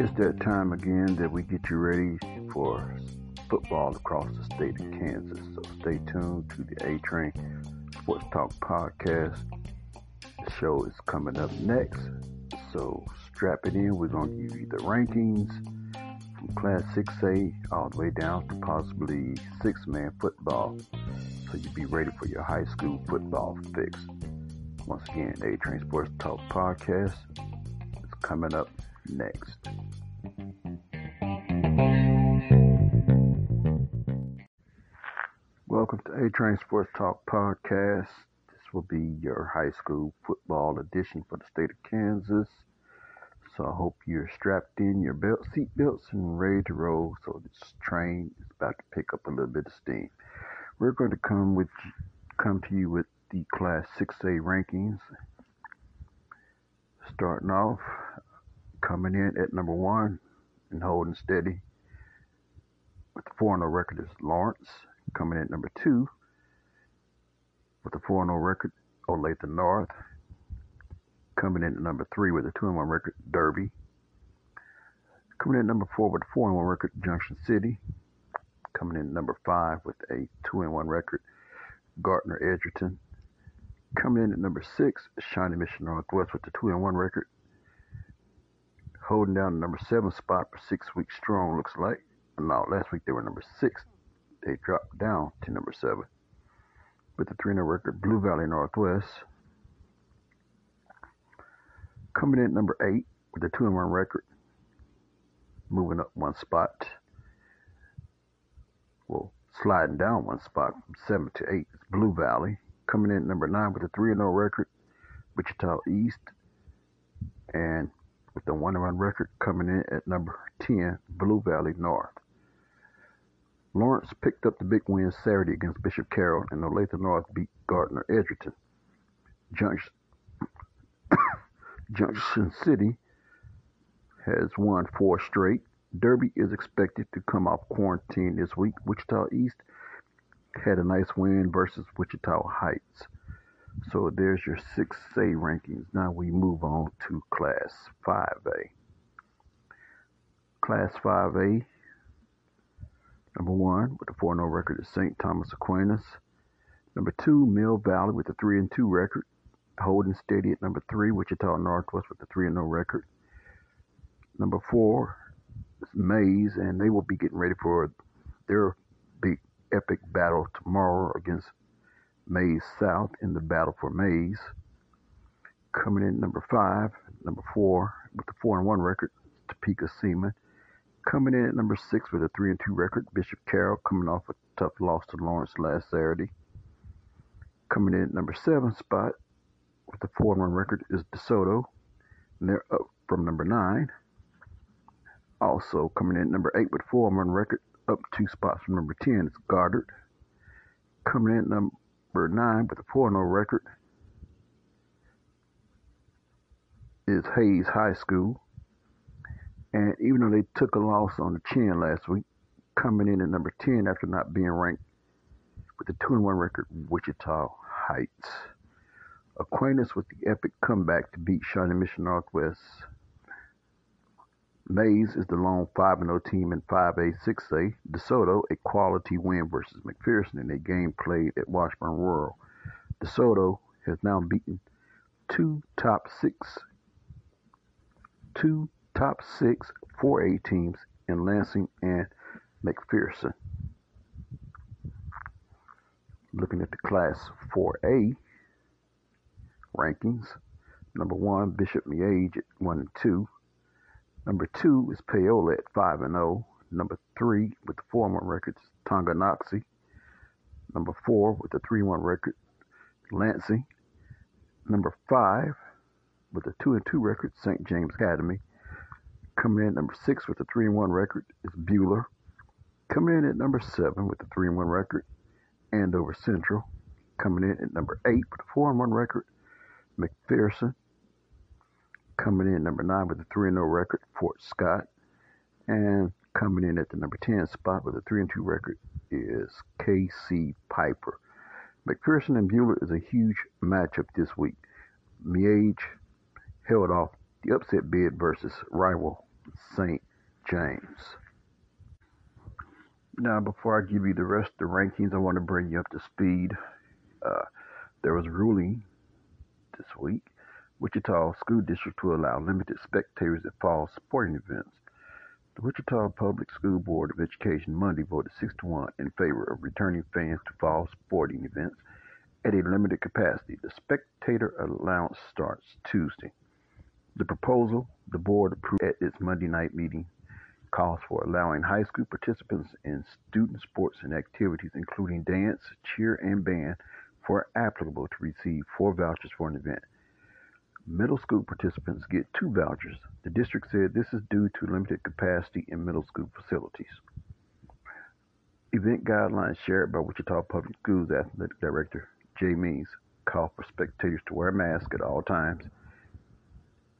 It's that time again that we get you ready for football across the state of Kansas. So stay tuned to the A Train Sports Talk podcast. The show is coming up next. So strap it in. We're going to give you the rankings from Class 6A all the way down to possibly six man football. So you be ready for your high school football fix. Once again, A Train Sports Talk podcast is coming up next. Welcome to A Train Sports Talk Podcast. This will be your high school football edition for the state of Kansas. So I hope you're strapped in your belt, seat belts and ready to roll. So this train is about to pick up a little bit of steam. We're going to come with come to you with the Class 6A rankings. Starting off, coming in at number one and holding steady with the 4 0 record is Lawrence. Coming in at number two with the 4 0 record, Olathe North. Coming in at number three with a 2 1 record, Derby. Coming in at number four with a 4 1 record, Junction City. Coming in at number five with a 2 1 record, Gardner Edgerton. Coming in at number six, Shawnee Mission Northwest with the 2 and 1 record. Holding down the number seven spot for six weeks strong, looks like. Now, last week they were number six. They dropped down to number seven. With the 3 0 record, Blue Valley Northwest. Coming in at number eight with the 2 and 1 record. Moving up one spot. Well, sliding down one spot from seven to eight is Blue Valley. Coming in at number nine with a 3 0 record, Wichita East. And with the 1 1 record coming in at number 10, Blue Valley North. Lawrence picked up the big win Saturday against Bishop Carroll, and Olathe North beat Gardner Edgerton. Junction, Junction City has won four straight. Derby is expected to come off quarantine this week. Wichita East had a nice win versus Wichita Heights. So there's your 6A rankings. Now we move on to Class 5A. Class 5A, number one with a 4 0 record is St. Thomas Aquinas. Number two, Mill Valley with a 3 and 2 record. Holding steady at number three, Wichita Northwest with a 3 0 record. Number four is Maize, and they will be getting ready for their big epic battle tomorrow against Maize South in the battle for Maize. Coming in number five, number four with the four and one record, Topeka Seaman. Coming in at number six with a three and two record, Bishop Carroll coming off a tough loss to Lawrence last Saturday. Coming in at number seven spot with the four and one record is DeSoto. And they're up from number nine. Also coming in at number eight with four and one record, up two spots from number ten is Goddard. Coming in number nine with a 4 0 record is Hays High School. And even though they took a loss on the chin last week, coming in at number 10 after not being ranked with a 2 1 record, Wichita Heights. Aquinas with the epic comeback to beat Shawnee Mission Northwest. Maize is the lone 5 0 team in 5A, 6A. DeSoto, a quality win versus McPherson in a game played at Washburn Rural. DeSoto has now beaten two top six, two top six 4A teams in Lansing and McPherson. Looking at the Class 4A rankings, number one, Bishop Miege at 1 and 2. Number two is Paola at 5 and 0. Number three with the 4 1 records, Tonganoxie. Number four with the 3 1 record, Lansing. Number five with a 2 and 2 record, St. James Academy. Coming in number six with a 3 and 1 record is Buhler. Coming in at number seven with a 3 and 1 record, Andover Central. Coming in at number eight with a 4 and 1 record, McPherson coming in number nine with a 3 0 record, Fort Scott. And coming in at the number 10 spot with a 3 2 record is KC Piper. McPherson and Buhler is a huge matchup this week. Miege held off the upset bid versus rival St. James. Now, before I give you the rest of the rankings, I want to bring you up to speed. Uh, there was a ruling this week. Wichita School District will allow limited spectators at fall sporting events. The Wichita Public School Board of Education Monday voted 6 to 1 in favor of returning fans to fall sporting events at a limited capacity. The spectator allowance starts Tuesday. The proposal the board approved at its Monday night meeting calls for allowing high school participants in student sports and activities, including dance, cheer, and band, for applicable to receive four vouchers for an event. Middle school participants get two vouchers. The district said this is due to limited capacity in middle school facilities. Event guidelines shared by Wichita Public Schools Athletic Director Jay Means call for spectators to wear masks at all times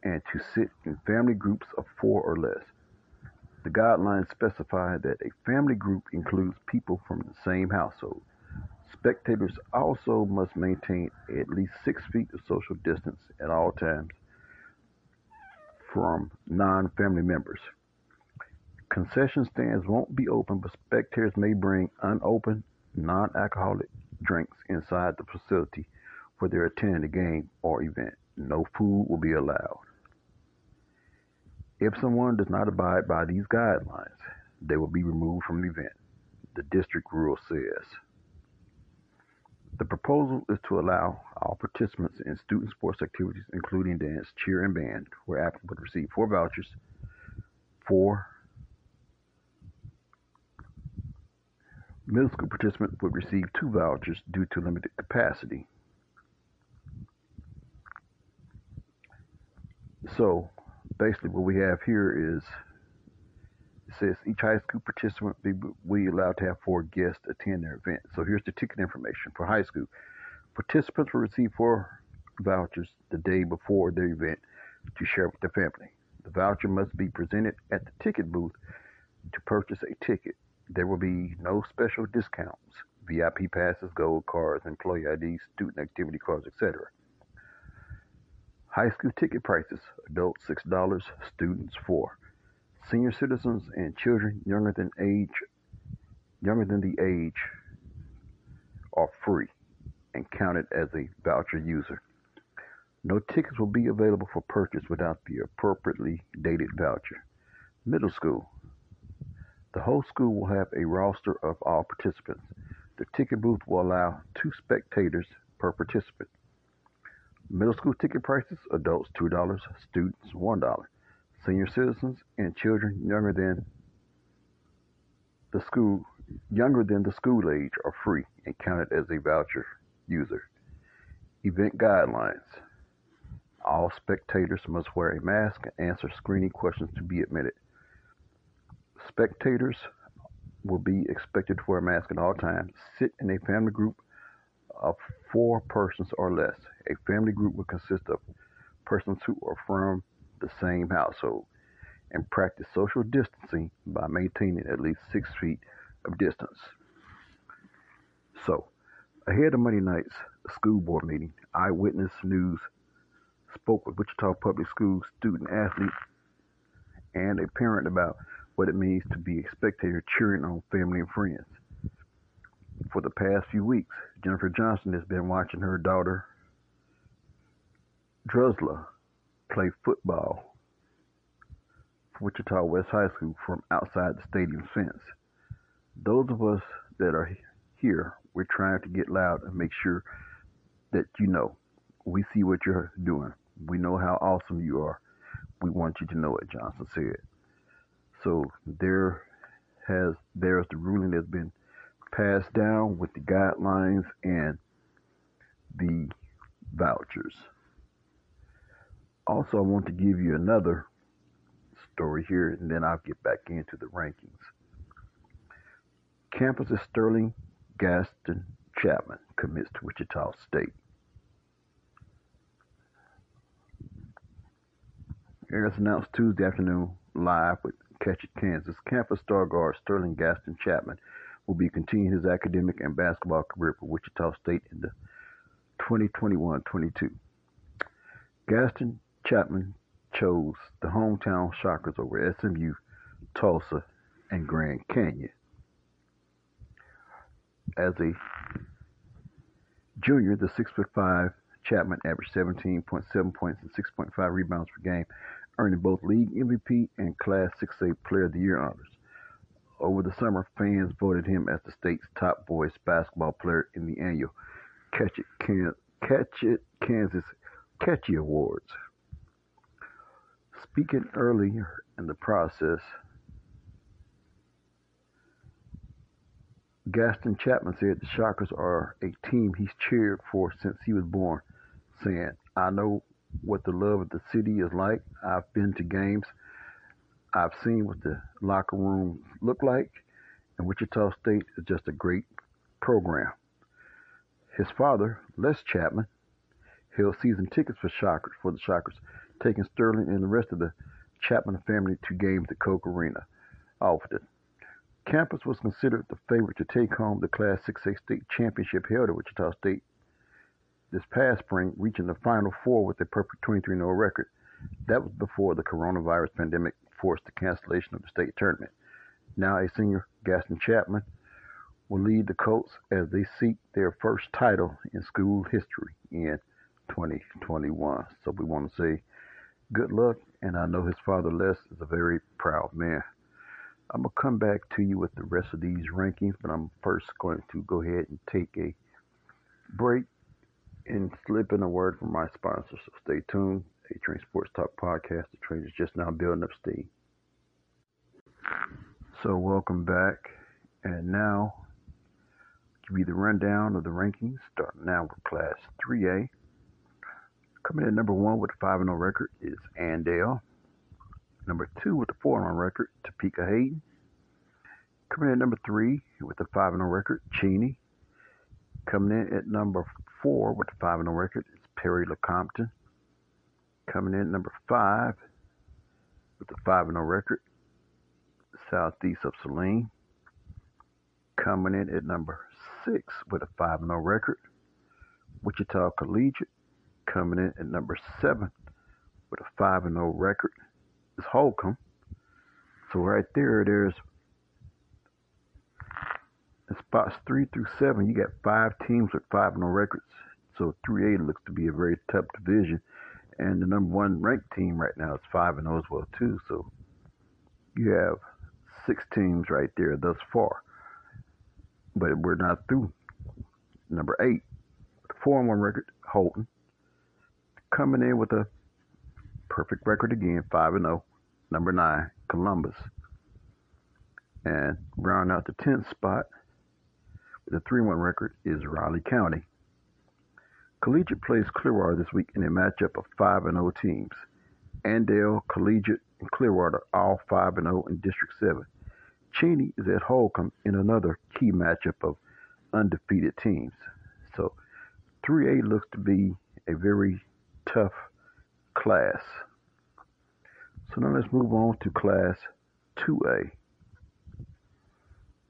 and to sit in family groups of four or less. The guidelines specify that a family group includes people from the same household. Spectators also must maintain at least six feet of social distance at all times from non family members. Concession stands won't be open, but spectators may bring unopened, non alcoholic drinks inside the facility where they're attending a game or event. No food will be allowed. If someone does not abide by these guidelines, they will be removed from the event, the district rule says. The proposal is to allow all participants in student sports activities, including dance, cheer, and band, where applicable, to receive four vouchers for middle school participants would receive two vouchers due to limited capacity. So basically what we have here is it says each high school participant will be allowed to have four guests attend their event. So here's the ticket information for high school. Participants will receive four vouchers the day before their event to share with their family. The voucher must be presented at the ticket booth to purchase a ticket. There will be no special discounts, VIP passes, gold cards, employee IDs, student activity cards, etc. High school ticket prices: adults $6, students 4 Senior citizens and children younger than age younger than the age are free and counted as a voucher user. No tickets will be available for purchase without the appropriately dated voucher. Middle school. The whole school will have a roster of all participants. The ticket booth will allow two spectators per participant. Middle school ticket prices: adults $2, students $1. Senior citizens and children younger than the school younger than the school age are free and counted as a voucher user. Event guidelines. All spectators must wear a mask and answer screening questions to be admitted. Spectators will be expected to wear a mask at all times, sit in a family group of four persons or less. A family group will consist of persons who are from the same household and practice social distancing by maintaining at least six feet of distance. So, ahead of Monday night's school board meeting, Eyewitness News spoke with Wichita Public Schools student athlete and a parent about what it means to be a spectator cheering on family and friends. For the past few weeks, Jennifer Johnson has been watching her daughter Drusilla play football for Wichita West High School from outside the stadium fence. Those of us that are here, we're trying to get loud and make sure that you know. We see what you're doing. We know how awesome you are. We want you to know it, Johnson said. So there has there's the ruling that's been passed down with the guidelines and the vouchers. Also, I want to give you another story here, and then I'll get back into the rankings. Campus of Sterling Gaston Chapman commits to Wichita State. As announced Tuesday afternoon live with Catch It Kansas, campus star guard Sterling Gaston Chapman will be continuing his academic and basketball career for Wichita State in the 2021-22. Gaston Chapman chose the hometown Shockers over SMU, Tulsa, and Grand Canyon. As a junior, the 6'5 Chapman averaged 17.7 points and 6.5 rebounds per game, earning both league MVP and Class 6A Player of the Year honors. Over the summer, fans voted him as the state's top boys basketball player in the annual Catch It, Can- Catch it Kansas Catchy Awards. Speaking earlier in the process, Gaston Chapman said the Shockers are a team he's cheered for since he was born, saying, I know what the love of the city is like. I've been to games. I've seen what the locker room look like, and Wichita State is just a great program. His father, Les Chapman, held season tickets for Shockers for the Shockers, taking Sterling and the rest of the Chapman family to games at Koch Arena often. Campus was considered the favorite to take home the Class 6A state championship held at Wichita State this past spring, reaching the Final Four with a perfect 23-0 record. That was before the coronavirus pandemic forced the cancellation of the state tournament. Now a senior, Gaston Chapman, will lead the Colts as they seek their first title in school history in 2021. So we want to say good luck, and I know his father Les is a very proud man. I'm gonna come back to you with the rest of these rankings, but I'm first going to go ahead and take a break and slip in a word from my sponsor. So stay tuned. A Train Sports Talk podcast. The train is just now building up steam. So welcome back, and now give you the rundown of the rankings. Starting now with Class 3A. Coming in at number one with a 5 0 record is Andale. Number two with a 4 0 record, Topeka Hayden. Coming in at number three with a 5 0 record, Cheney. Coming in at number four with a 5 0 record is Perry Lecompton. Coming in at number five with a 5 0 record, Southeast of Saline. Coming in at number six with a 5 0 record, Wichita Collegiate. Coming in at number seven with a 5 0 record is Holcomb. So right there, there's in spots three through seven, you got five teams with 5 0 records. So 3A looks to be a very tough division. And the number one ranked team right now is 5 0 as well, too. So you have six teams right there thus far. But we're not through. Number eight, 4 1 record, Holton. Coming in with a perfect record again, 5 and 0. Number nine, Columbus. And rounding out the 10th spot with a 3 1 record is Riley County. Collegiate plays Clearwater this week in a matchup of 5 and 0 teams. Andale, Collegiate, and Clearwater all 5 and 0 in District 7. Cheney is at Holcomb in another key matchup of undefeated teams. So 3A looks to be a very tough class. So now let's move on to Class 2A.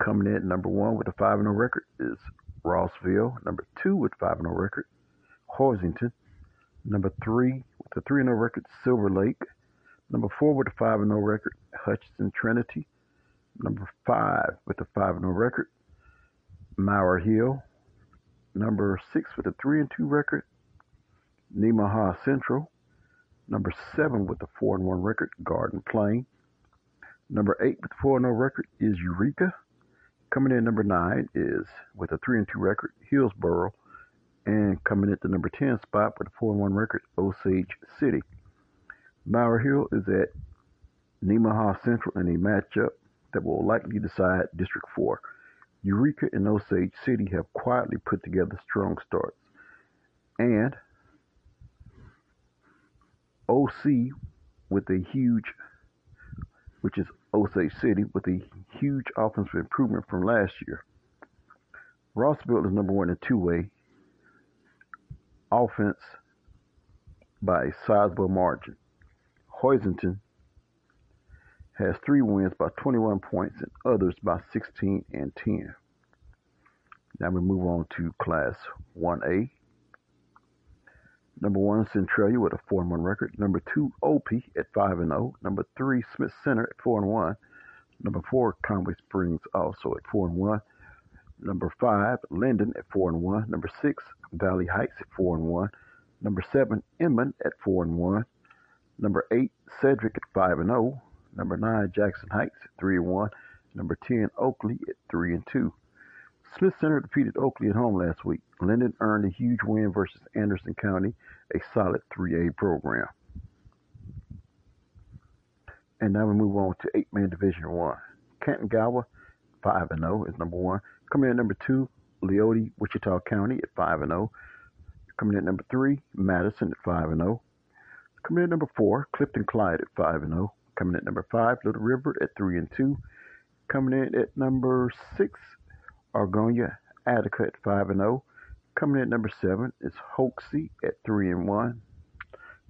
Coming in number one with a 5 0 record is Rossville. Number two with 5 0 record, Hoisington. Number three with a 3 0 record, Silver Lake. Number four with a 5 0 record, Hutchinson Trinity. Number five with a 5 0 record, Maur Hill. Number six with a 3 and 2 record, Nemaha Central. Number seven with a 4 and 1 record, Garden Plain. Number eight with a 4 and 0 record is Eureka. Coming in number nine is with a 3 and 2 record, Hillsboro. And coming at the number 10 spot with a 4 and 1 record, Osage City. Maur Hill is at Nemaha Central in a matchup that will likely decide District 4. Eureka and Osage City have quietly put together strong starts. And OC with a huge, which is Osage City, with a huge offensive improvement from last year. Rossville is number one in two-way offense by a sizable margin. Hoisington has three wins by 21 points and others by 16 and 10. Now we move on to Class 1A. Number one, Centralia with a 4 1 record. Number two, OP at 5 and 0. Number three, Smith Center at 4 and 1. Number four, Conway Springs also at 4 and 1. Number five, Lyndon at 4 and 1. Number six, Valley Heights at 4 and 1. Number seven, Inman at 4 and 1. Number eight, Cedric at 5 and 0. Number nine, Jackson Heights at 3 and 1. Number 10, Oakley at 3 and 2. Smith Center defeated Oakley at home last week. Lyndon earned a huge win versus Anderson County, a solid 3A program. And now we move on to eight man division one. Canton Galva, five and zero is number one. Coming in at number two, Leoti, Wichita County at five and zero. Coming in at number three, Madison at five and zero. Coming in at number four, Clifton Clyde at five and zero. Coming in at number five, Little River at three and two. Coming in at number six, Argonia at five and zero. Coming in at number seven is Hoxie at three and one.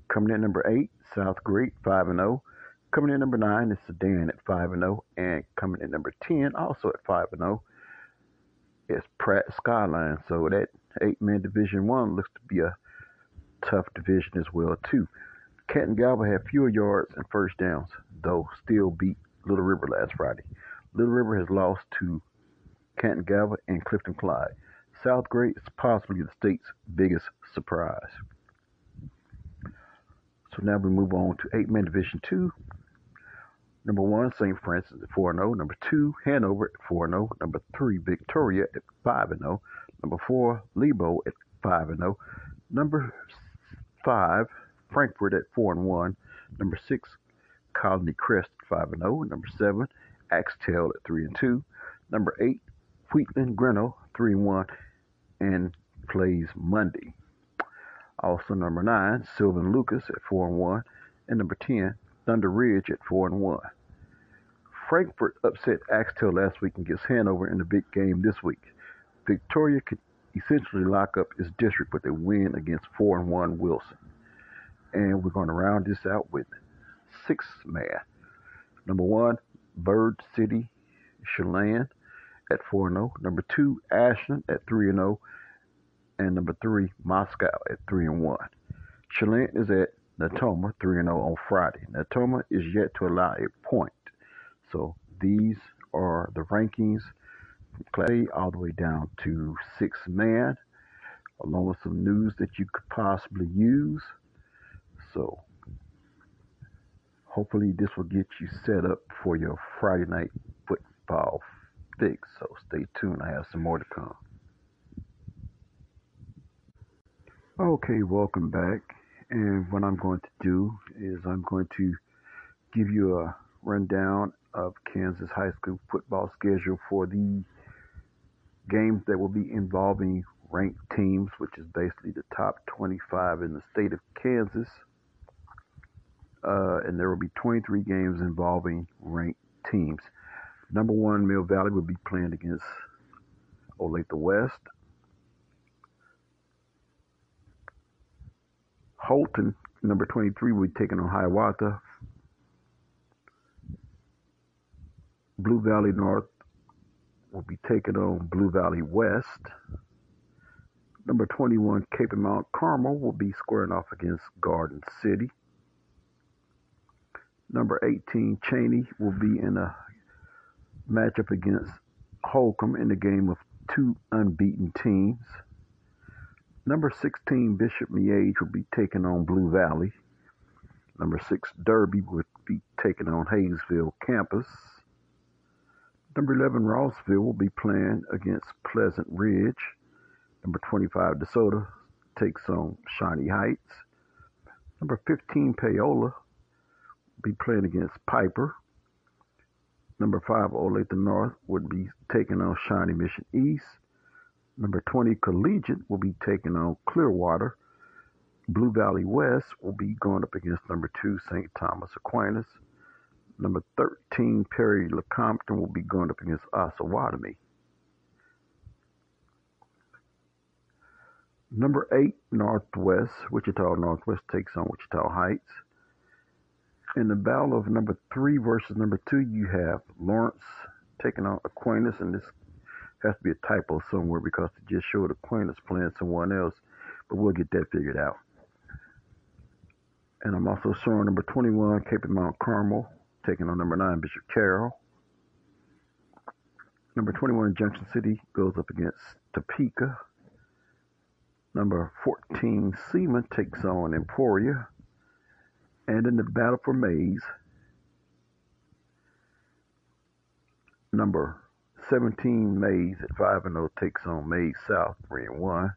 Coming in at number eight, South Gray five and zero. Coming in at number nine is Sedan at five and zero, and coming in at number ten, also at five and zero, is Pratt Skyline. So that eight-man Division One looks to be a tough division as well too. Canton Galva had fewer yards and first downs, though still beat Little River last Friday. Little River has lost to Canton Galva and Clifton Clyde. South Gray is possibly the state's biggest surprise. So now we move on to eight-man Division Two. Number one, St. Francis at 4 0. Number two, Hanover at 4 0. Number three, Victoria at 5 0. Number four, Lebo at 5 0. Number five, Frankfort at 4 1. Number six, Colony Crest at 5 0. Number seven, Axtell at 3 2. Number eight, Wheatland Grinnell 3 1 and plays Monday. Also, number nine, Sylvan Lucas at 4 1. And number 10, Thunder Ridge at 4 and 1. Frankfort upset Axtell last week and gets Hanover in the big game this week. Victoria could essentially lock up its district with a win against 4 and 1 Wilson. And we're going to round this out with six man. Number one, Bird City, Cheylin at 4 0. Number two, Ashland at 3 0. And number three, Moscow at 3 and 1. Cheylin is at Natoma 3 0 on Friday. Natoma is yet to allow a point. So these are the rankings from Clay all the way down to six man, along with some news that you could possibly use. So hopefully this will get you set up for your Friday night football fix. So stay tuned. I have some more to come. Okay, welcome back. And what I'm going to do is I'm going to give you a rundown of Kansas high school football schedule for the games that will be involving ranked teams, which is basically the top 25 in the state of Kansas. Uh, and there will be 23 games involving ranked teams. Number one, Mill Valley will be playing against Olathe West. Holton, number 23, will be taking on Hiawatha. Blue Valley North will be taking on Blue Valley West. Number 21, Kapaun Mount Carmel will be squaring off against Garden City. Number 18, Cheney will be in a matchup against Holcomb in the game of two unbeaten teams. Number 16, Bishop Miege will be taking on Blue Valley. Number 6, Derby will be taking on Haysville Campus. Number 11, Rossville will be playing against Pleasant Ridge. Number 25, DeSoto takes on Shawnee Heights. Number 15, Paola, will be playing against Piper. Number 5, Olathe North would be taking on Shawnee Mission East. Number 20, Collegiate will be taking on Clearwater. Blue Valley West will be going up against number 2, St. Thomas Aquinas. Number 13, Perry Lecompton will be going up against Osawatomie. Number 8, Northwest, Wichita Northwest takes on Wichita Heights. In the battle of number 3 versus number 2, you have Lawrence taking on Aquinas, and this has to be a typo somewhere because it just showed Aquinas playing someone else, but we'll get that figured out. And I'm also showing number 21, Kapaun Mount Carmel, taking on number 9, Bishop Carroll. Number 21, Junction City, goes up against Topeka. Number 14, Seaman, takes on Emporia. And in the battle for Maize, number 17, Maize at 5 and 0, takes on Maize South, 3 and 1.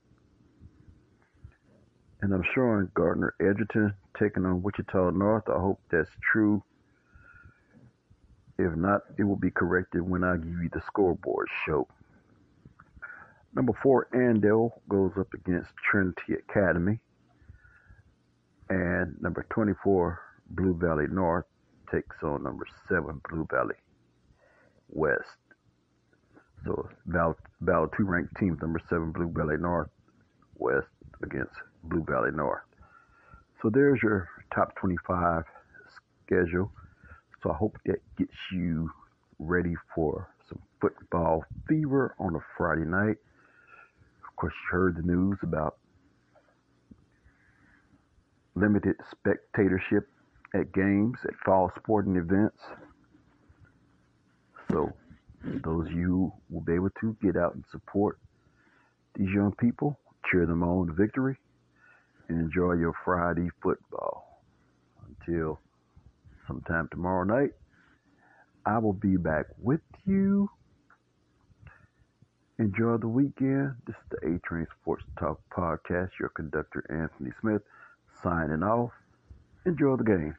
And I'm showing Gardner Edgerton taking on Wichita North. I hope that's true. If not, it will be corrected when I give you the scoreboard show. Number four, Andale goes up against Trinity Academy. And number 24, Blue Valley North takes on number seven, Blue Valley West. So battle, battle two ranked teams, number seven, Blue Valley North West against Blue Valley North. So there's your top 25 schedule. So I hope that gets you ready for some football fever on a Friday night. Of course, you heard the news about limited spectatorship at games, at fall sporting events. So those of you will be able to get out and support these young people, cheer them on to victory, and enjoy your Friday football. Until sometime tomorrow night, I will be back with you. Enjoy the weekend. This is the A Train Sports Talk Podcast. Your conductor, Anthony Smith, signing off. Enjoy the games.